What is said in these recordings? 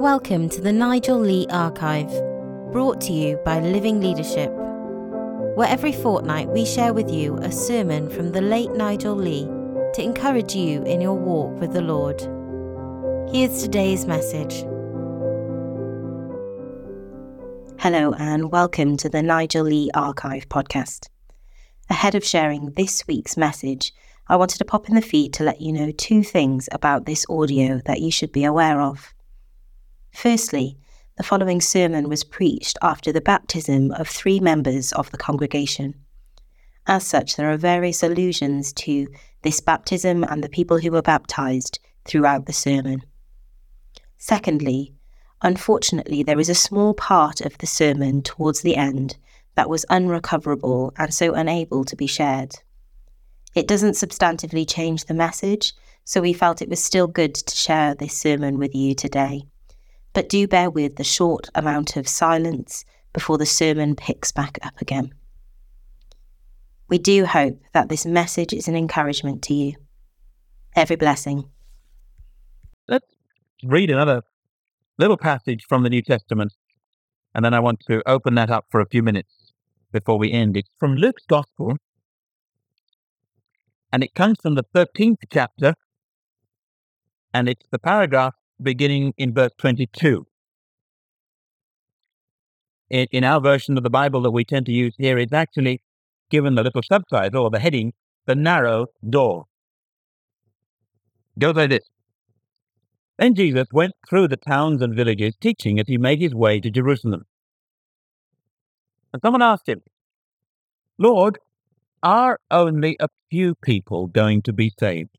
Welcome to the Nigel Lee Archive, brought to you by Living Leadership, where every fortnight we share with you a sermon from the late Nigel Lee to encourage you in your walk with the Lord. Here's today's message. Hello, and welcome to the Nigel Lee Archive podcast. Ahead of sharing this week's message, I wanted to pop in the feed to let you know two things about this audio that you should be aware of. Firstly, the following sermon was preached after the baptism of three members of the congregation. As such, there are various allusions to this baptism and the people who were baptized throughout the sermon. Secondly, unfortunately, there is a small part of the sermon towards the end that was unrecoverable and so unable to be shared. It doesn't substantively change the message, so we felt it was still good to share this sermon with you today but do bear with the short amount of silence before the sermon picks back up again. We do hope that this message is an encouragement to you. Every blessing. Let's read another little passage from the New Testament, and then I want to open that up for a few minutes before we end. It's from Luke's Gospel, and it comes from the 13th chapter, and it's the paragraph beginning in verse 22. In, in our version of the Bible that we tend to use here, it's actually given the little subtitle or the heading, The Narrow Door. goes like this. Then Jesus went through the towns and villages teaching as he made his way to Jerusalem. And someone asked him, Lord, are only a few people going to be saved?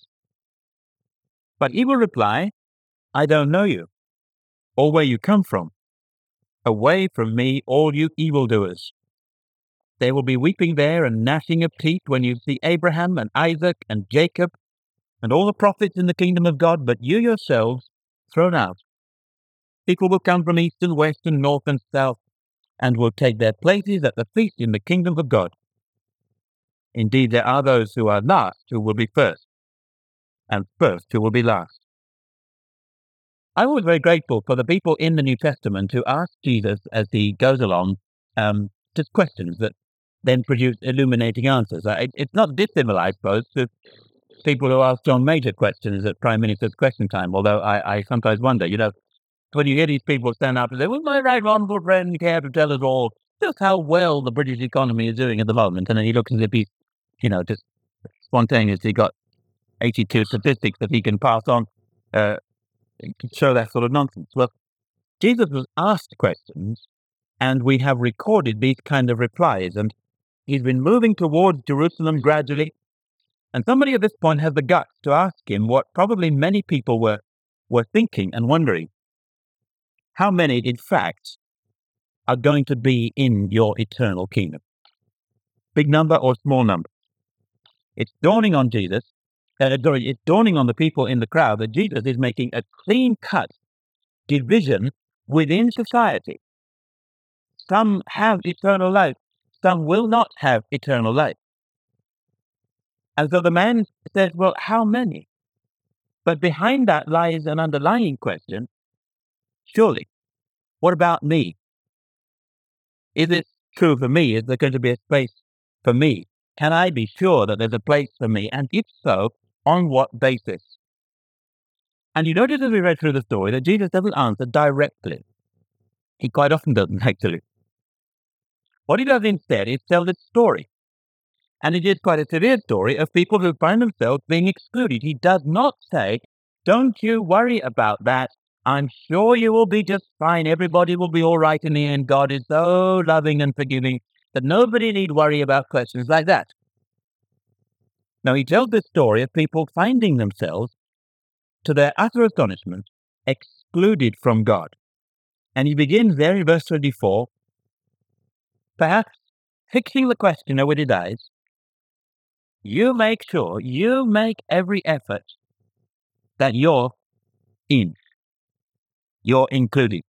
But he will reply, I don't know you, or where you come from. Away from me, all you evildoers. There will be weeping there and gnashing of teeth when you see Abraham and Isaac and Jacob and all the prophets in the kingdom of God, but you yourselves thrown out. People will come from east and west and north and south and will take their places at the feast in the kingdom of God. Indeed, there are those who are last who will be first, and first who will be last. I'm always very grateful for the people in the New Testament who ask Jesus as he goes along um, just questions that then produce illuminating answers. It, it's not dissimilar, I suppose, to people who ask John Major questions at Prime Minister's Question Time, although I, I sometimes wonder, you know, when you hear these people stand up and say, well, my right honourable friend care to tell us all just how well the British economy is doing at the moment. And then he looks as if he's, you know, just spontaneously got 82 statistics that he can pass on uh, show that sort of nonsense. Well, Jesus was asked questions, and we have recorded these kind of replies. And he's been moving towards Jerusalem gradually. And somebody at this point has the guts to ask him what probably many people were, were thinking and wondering how many, in fact, are going to be in your eternal kingdom? Big number or small number? It's dawning on Jesus uh, it's dawning on the people in the crowd that Jesus is making a clean cut division within society. Some have eternal life, some will not have eternal life. And so the man says, Well, how many? But behind that lies an underlying question surely, what about me? Is it true for me? Is there going to be a space for me? Can I be sure that there's a place for me? And if so, on what basis? And you notice as we read through the story that Jesus doesn't answer directly. He quite often doesn't, actually. What he does instead is tell this story. And it is quite a severe story of people who find themselves being excluded. He does not say, Don't you worry about that. I'm sure you will be just fine. Everybody will be all right in the end. God is so loving and forgiving that nobody need worry about questions like that. Now, he tells this story of people finding themselves to their utter astonishment, excluded from God. And he begins there in verse 24, perhaps fixing the questioner with his eyes. You make sure, you make every effort that you're in. You're included.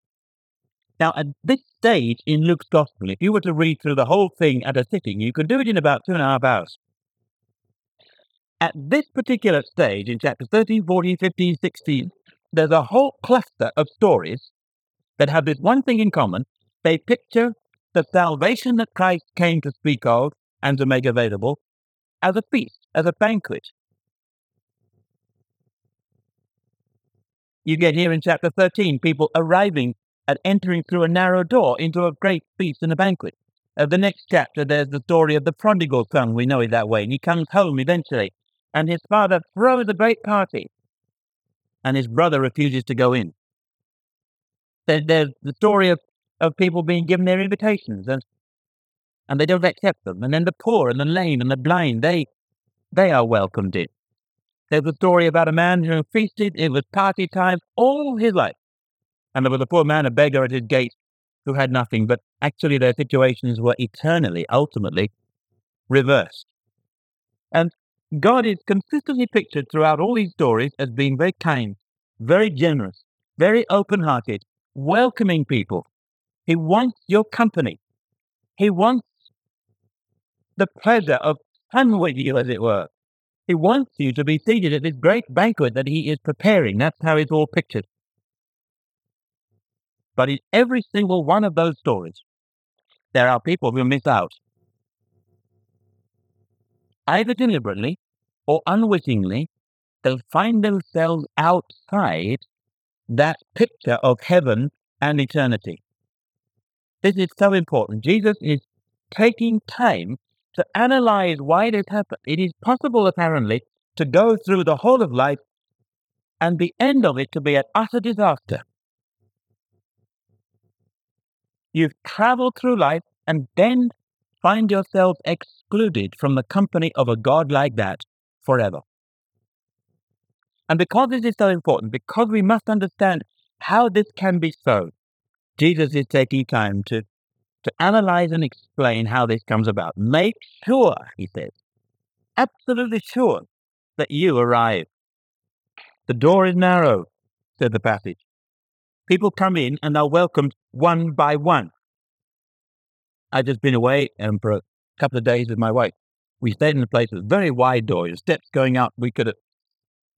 Now, at this stage in Luke's Gospel, if you were to read through the whole thing at a sitting, you could do it in about two and a half hours. At this particular stage, in chapters 13, 14, 15, 16, there's a whole cluster of stories that have this one thing in common. They picture the salvation that Christ came to speak of and to make available as a feast, as a banquet. You get here in chapter 13 people arriving and entering through a narrow door into a great feast and a banquet. Uh, the next chapter, there's the story of the prodigal son. We know it that way. And he comes home eventually, and his father throws a great party, and his brother refuses to go in. There's the story of, of people being given their invitations, and and they don't accept them. And then the poor and the lame and the blind, they they are welcomed in. There's a story about a man who feasted. It was party time all his life. And there was a poor man, a beggar at his gate, who had nothing, but actually their situations were eternally, ultimately reversed. And God is consistently pictured throughout all these stories as being very kind, very generous, very open hearted, welcoming people. He wants your company. He wants the pleasure of fun with you, as it were. He wants you to be seated at this great banquet that he is preparing. That's how it's all pictured. But in every single one of those stories, there are people who miss out. Either deliberately or unwittingly, they'll find themselves outside that picture of heaven and eternity. This is so important. Jesus is taking time to analyze why this happened. It is possible, apparently, to go through the whole of life and the end of it to be an utter disaster. You've traveled through life and then find yourself excluded from the company of a God like that forever. And because this is so important, because we must understand how this can be so, Jesus is taking time to, to analyze and explain how this comes about. Make sure, he says, absolutely sure that you arrive. The door is narrow, said the passage. People come in and are welcomed one by one. I'd just been away um, for a couple of days with my wife. We stayed in a place with very wide doors, steps going up. We could have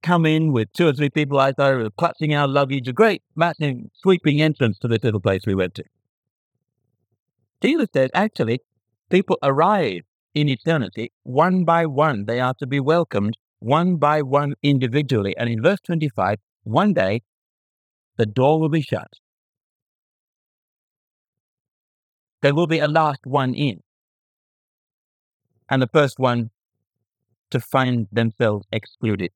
come in with two or three people outside, we clutching our luggage, a great, massive, sweeping entrance to this little place we went to. Jesus said, actually, people arrive in eternity one by one. They are to be welcomed one by one individually. And in verse 25, one day the door will be shut. There will be a last one in. And the first one to find themselves excluded.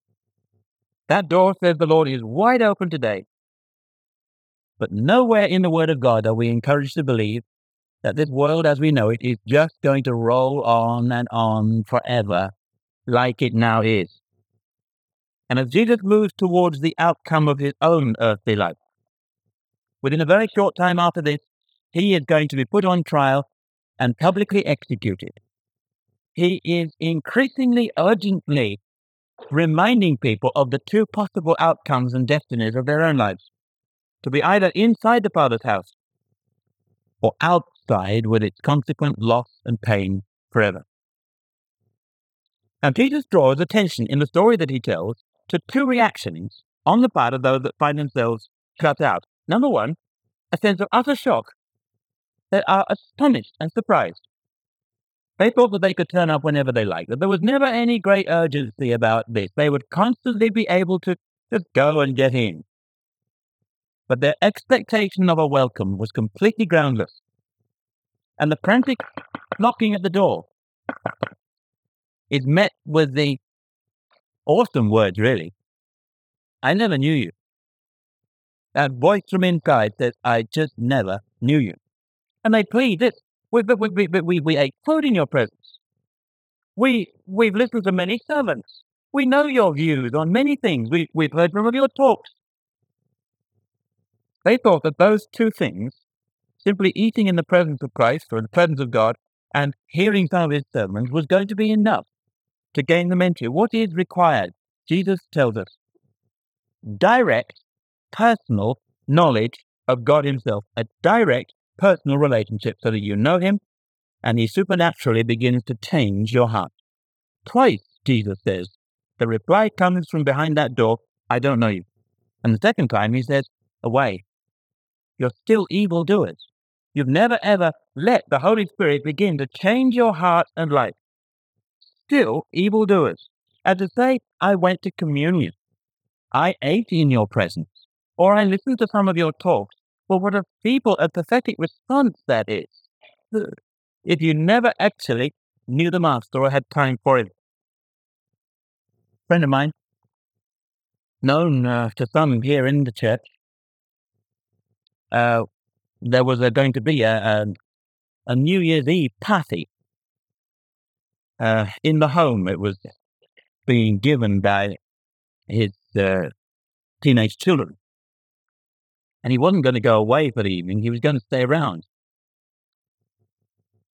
That door, says the Lord, is wide open today. But nowhere in the Word of God are we encouraged to believe that this world as we know it is just going to roll on and on forever like it now is. And as Jesus moves towards the outcome of his own earthly life, within a very short time after this, he is going to be put on trial and publicly executed. He is increasingly urgently reminding people of the two possible outcomes and destinies of their own lives to be either inside the Father's house or outside with its consequent loss and pain forever. Now, Jesus draws attention in the story that he tells to two reactions on the part of those that find themselves shut out. Number one, a sense of utter shock. They are astonished and surprised. They thought that they could turn up whenever they liked, that there was never any great urgency about this. They would constantly be able to just go and get in. But their expectation of a welcome was completely groundless. And the frantic knocking at the door is met with the awesome words, really. I never knew you. That voice from inside says, I just never knew you. And they plead we, we, we, we ate food in your presence. We, we've listened to many sermons. We know your views on many things. We, we've heard from your talks. They thought that those two things, simply eating in the presence of Christ or in the presence of God and hearing some of his sermons, was going to be enough to gain them entry. What is required? Jesus tells us direct, personal knowledge of God Himself, a direct personal relationship so that you know Him and He supernaturally begins to change your heart. Twice, Jesus says, the reply comes from behind that door, I don't know you. And the second time, He says, Away. You're still evildoers. You've never ever let the Holy Spirit begin to change your heart and life. Still evildoers. As to say, I went to communion. I ate in your presence. Or I listened to some of your talks. Well, what a feeble and pathetic response that is. If you never actually knew the Master or had time for. A friend of mine, known uh, to some here in the church, uh, there was uh, going to be a, a, a, New Year's Eve party uh, in the home. It was being given by his uh, teenage children. And he wasn't going to go away for the evening, he was going to stay around.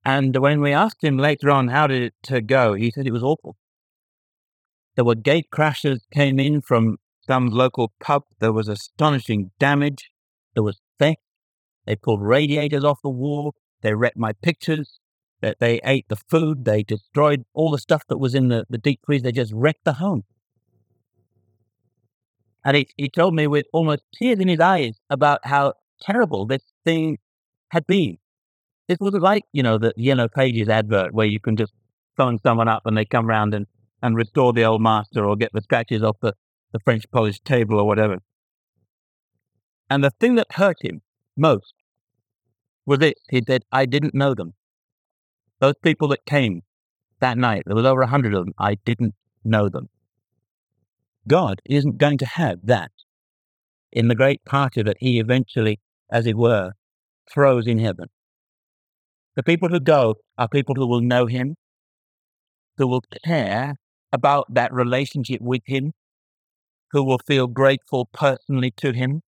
And when we asked him later on how did it go, he said it was awful. There were gate crashes came in from some local pub. There was astonishing damage. There was theft. They pulled radiators off the wall. They wrecked my pictures. That they ate the food. They destroyed all the stuff that was in the, the deep freeze. They just wrecked the home. And he, he told me with almost tears in his eyes about how terrible this thing had been. It wasn't like, you know, the Yellow Pages advert where you can just phone someone up and they come round and, and restore the old master or get the scratches off the, the French polished table or whatever. And the thing that hurt him most was this. He said, I didn't know them. Those people that came that night, there was over a hundred of them, I didn't know them. God isn't going to have that in the great party that he eventually, as it were, throws in heaven. The people who go are people who will know him, who will care about that relationship with him, who will feel grateful personally to him,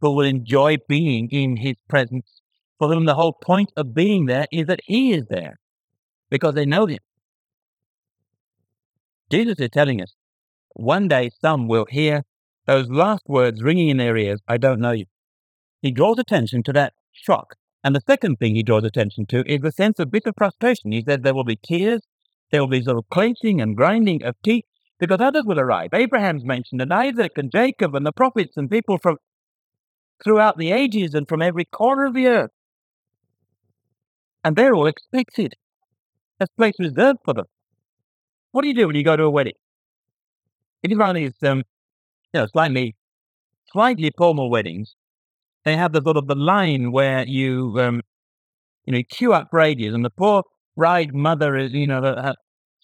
who will enjoy being in his presence, for whom the whole point of being there is that he is there, because they know him. Jesus is telling us one day some will hear those last words ringing in their ears, I don't know you. He draws attention to that shock. And the second thing he draws attention to is the sense of bitter frustration. He says there will be tears, there will be sort of clenching and grinding of teeth, because others will arrive. Abraham's mentioned, and Isaac and Jacob and the prophets and people from throughout the ages and from every corner of the earth. And they're all expected. There's place reserved for them. What do you do when you go to a wedding? If you run these, you know, slightly, slightly formal weddings, they have the sort of the line where you, um, you know, queue up for ages, and the poor bride mother is, you know, her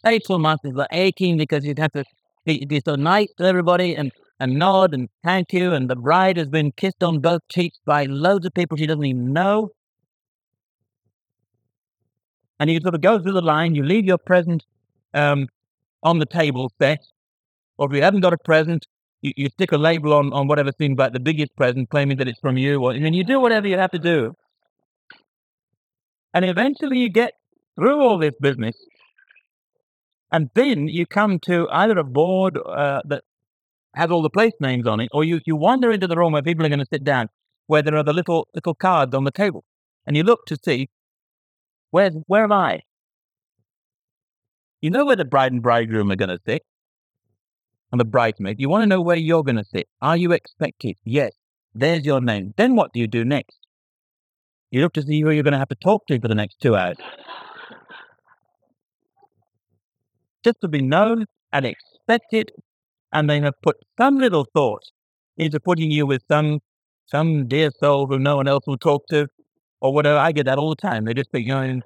April month is like aching because you'd have to be, be so nice to everybody and, and nod and thank you, and the bride has been kissed on both cheeks by loads of people she doesn't even know. And you sort of go through the line, you leave your present um, on the table set, or if you haven't got a present, you, you stick a label on, on whatever seems like the biggest present, claiming that it's from you, or, and then you do whatever you have to do. And eventually you get through all this business, and then you come to either a board uh, that has all the place names on it, or you, you wander into the room where people are going to sit down, where there are the little little cards on the table, and you look to see where where am I? You know where the bride and bridegroom are going to sit and the bridesmaid. You want to know where you're going to sit. Are you expected? Yes. There's your name. Then what do you do next? You look to see who you're going to have to talk to for the next two hours. Just to be known and expected, and they have put some little thought into putting you with some some dear soul who no one else will talk to, or whatever. I get that all the time. They just think, oh, you know,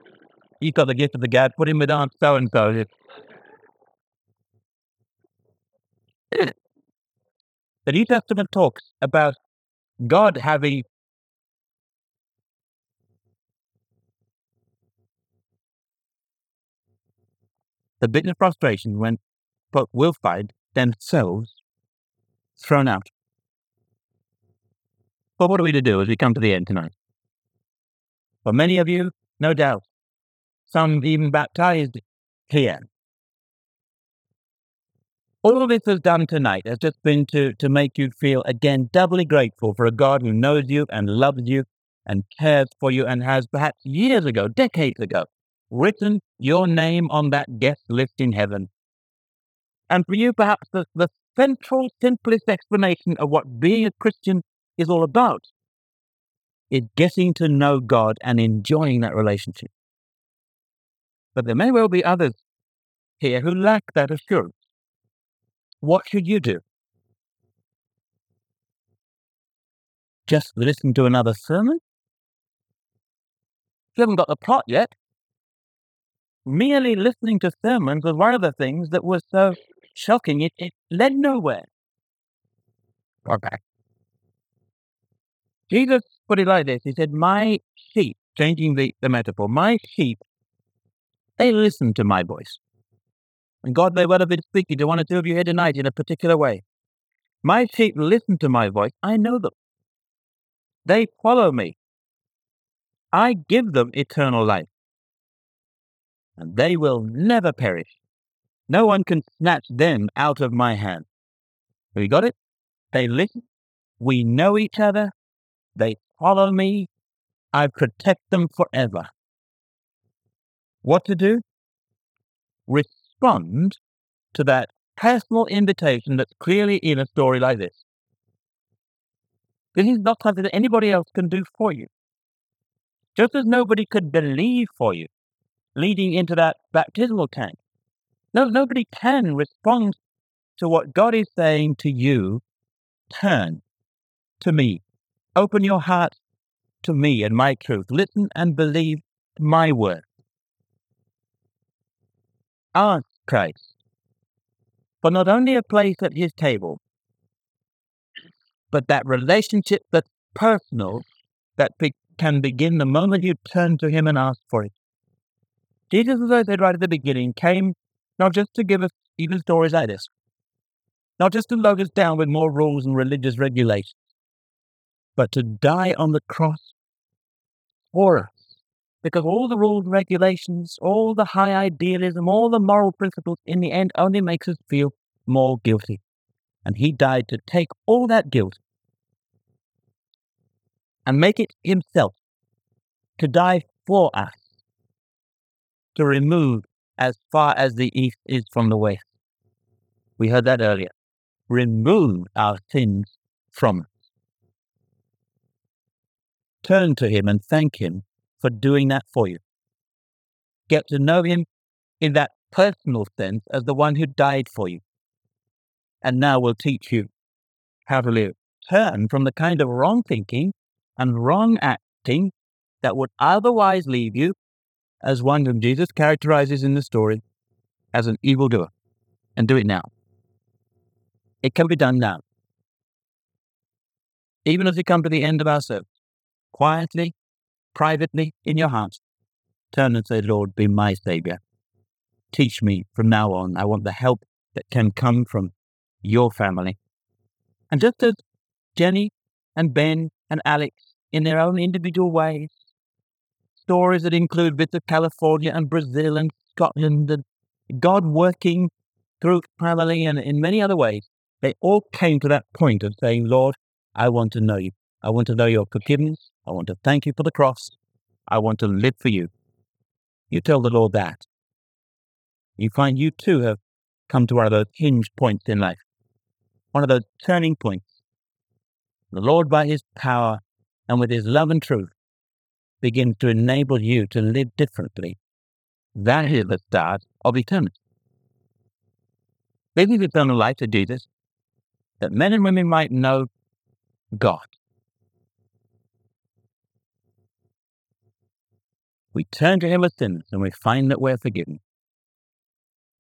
he's got the gift of the gab, put him with Aunt so and so. The New Testament talks about God having the bitter frustration when folk will find themselves thrown out. But what are we to do as we come to the end tonight? For many of you, no doubt, some even baptized here. All of this has done tonight has just been to, to make you feel again doubly grateful for a God who knows you and loves you and cares for you and has perhaps years ago, decades ago, written your name on that guest list in heaven. And for you, perhaps the, the central, simplest explanation of what being a Christian is all about is getting to know God and enjoying that relationship. But there may well be others here who lack that assurance. What should you do? Just listen to another sermon? You haven't got the plot yet. Merely listening to sermons was one of the things that was so shocking. It, it led nowhere. Okay. Jesus put it like this He said, My sheep, changing the, the metaphor, my sheep, they listen to my voice. And God may well have been speaking to one or two of you here tonight in a particular way. My sheep listen to my voice. I know them. They follow me. I give them eternal life. And they will never perish. No one can snatch them out of my hand. Have you got it? They listen. We know each other. They follow me. I protect them forever. What to do? Respond to that personal invitation that's clearly in a story like this. This is not something that anybody else can do for you. Just as nobody could believe for you, leading into that baptismal tank. No, nobody can respond to what God is saying to you. Turn to me. Open your heart to me and my truth. Listen and believe my word. Ask Christ for not only a place at his table, but that relationship that's personal that be- can begin the moment you turn to him and ask for it. Jesus, as I said right at the beginning, came not just to give us even stories like this, not just to load us down with more rules and religious regulations, but to die on the cross for us. Because all the rules and regulations, all the high idealism, all the moral principles in the end only makes us feel more guilty. And he died to take all that guilt and make it himself, to die for us, to remove as far as the east is from the west. We heard that earlier. Remove our sins from us turn to Him and thank Him for doing that for you. Get to know Him in that personal sense as the one who died for you. And now will teach you how to live. Turn from the kind of wrong thinking and wrong acting that would otherwise leave you as one whom Jesus characterizes in the story as an evildoer. And do it now. It can be done now. Even as we come to the end of our service, quietly, privately, in your heart, turn and say, Lord, be my Savior. Teach me from now on. I want the help that can come from your family. And just as Jenny and Ben and Alex, in their own individual ways, stories that include bits of California and Brazil and Scotland and God working through family and in many other ways, they all came to that point of saying, Lord, I want to know you. I want to know your forgiveness. I want to thank you for the cross. I want to live for you. You tell the Lord that. You find you too have come to one of those hinge points in life, one of those turning points. The Lord, by His power and with His love and truth, begins to enable you to live differently. That is the start of eternity. Living eternal life to Jesus, that men and women might know God We turn to Him as sinners and we find that we're forgiven.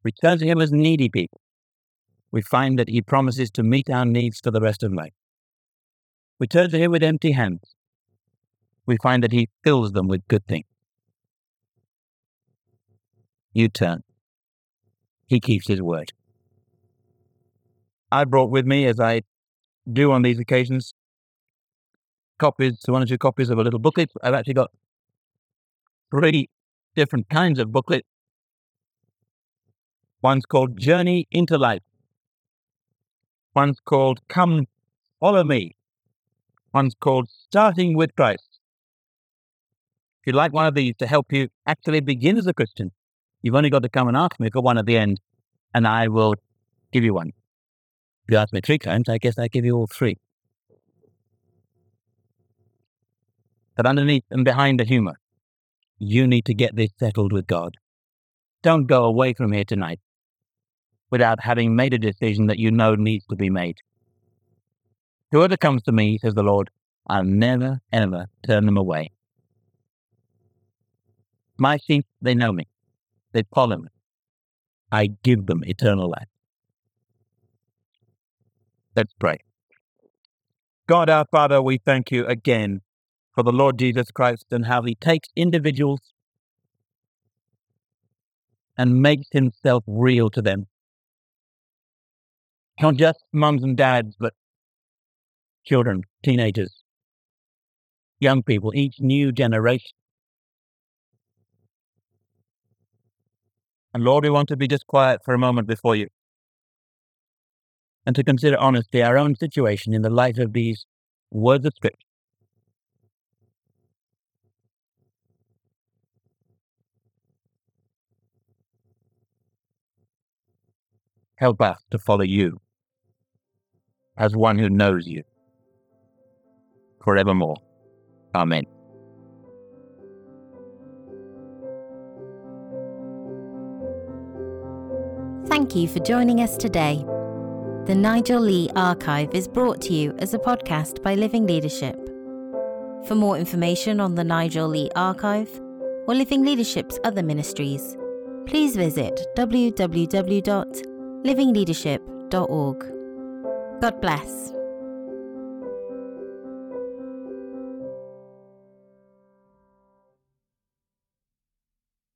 We turn to Him as needy people. We find that He promises to meet our needs for the rest of life. We turn to Him with empty hands. We find that He fills them with good things. You turn. He keeps His word. I brought with me, as I do on these occasions, copies, one or two copies of a little booklet. I've actually got three different kinds of booklet. One's called Journey into Life. One's called Come Follow Me. One's called Starting with Christ. If you'd like one of these to help you actually begin as a Christian, you've only got to come and ask me for one at the end, and I will give you one. If you ask me three times, I guess I give you all three. But underneath and behind the humor, you need to get this settled with God. Don't go away from here tonight without having made a decision that you know needs to be made. Whoever comes to me, says the Lord, I'll never, ever turn them away. My sheep, they know me. They follow me. I give them eternal life. Let's pray. God our Father, we thank you again for the Lord Jesus Christ and how he takes individuals and makes himself real to them. Not just mums and dads, but children, teenagers, young people, each new generation. And Lord, we want to be just quiet for a moment before you and to consider honestly our own situation in the light of these words of Scripture. Help us to follow you as one who knows you forevermore. Amen. Thank you for joining us today. The Nigel Lee Archive is brought to you as a podcast by Living Leadership. For more information on the Nigel Lee Archive or Living Leadership's other ministries, please visit www.livingleadership.org. God bless.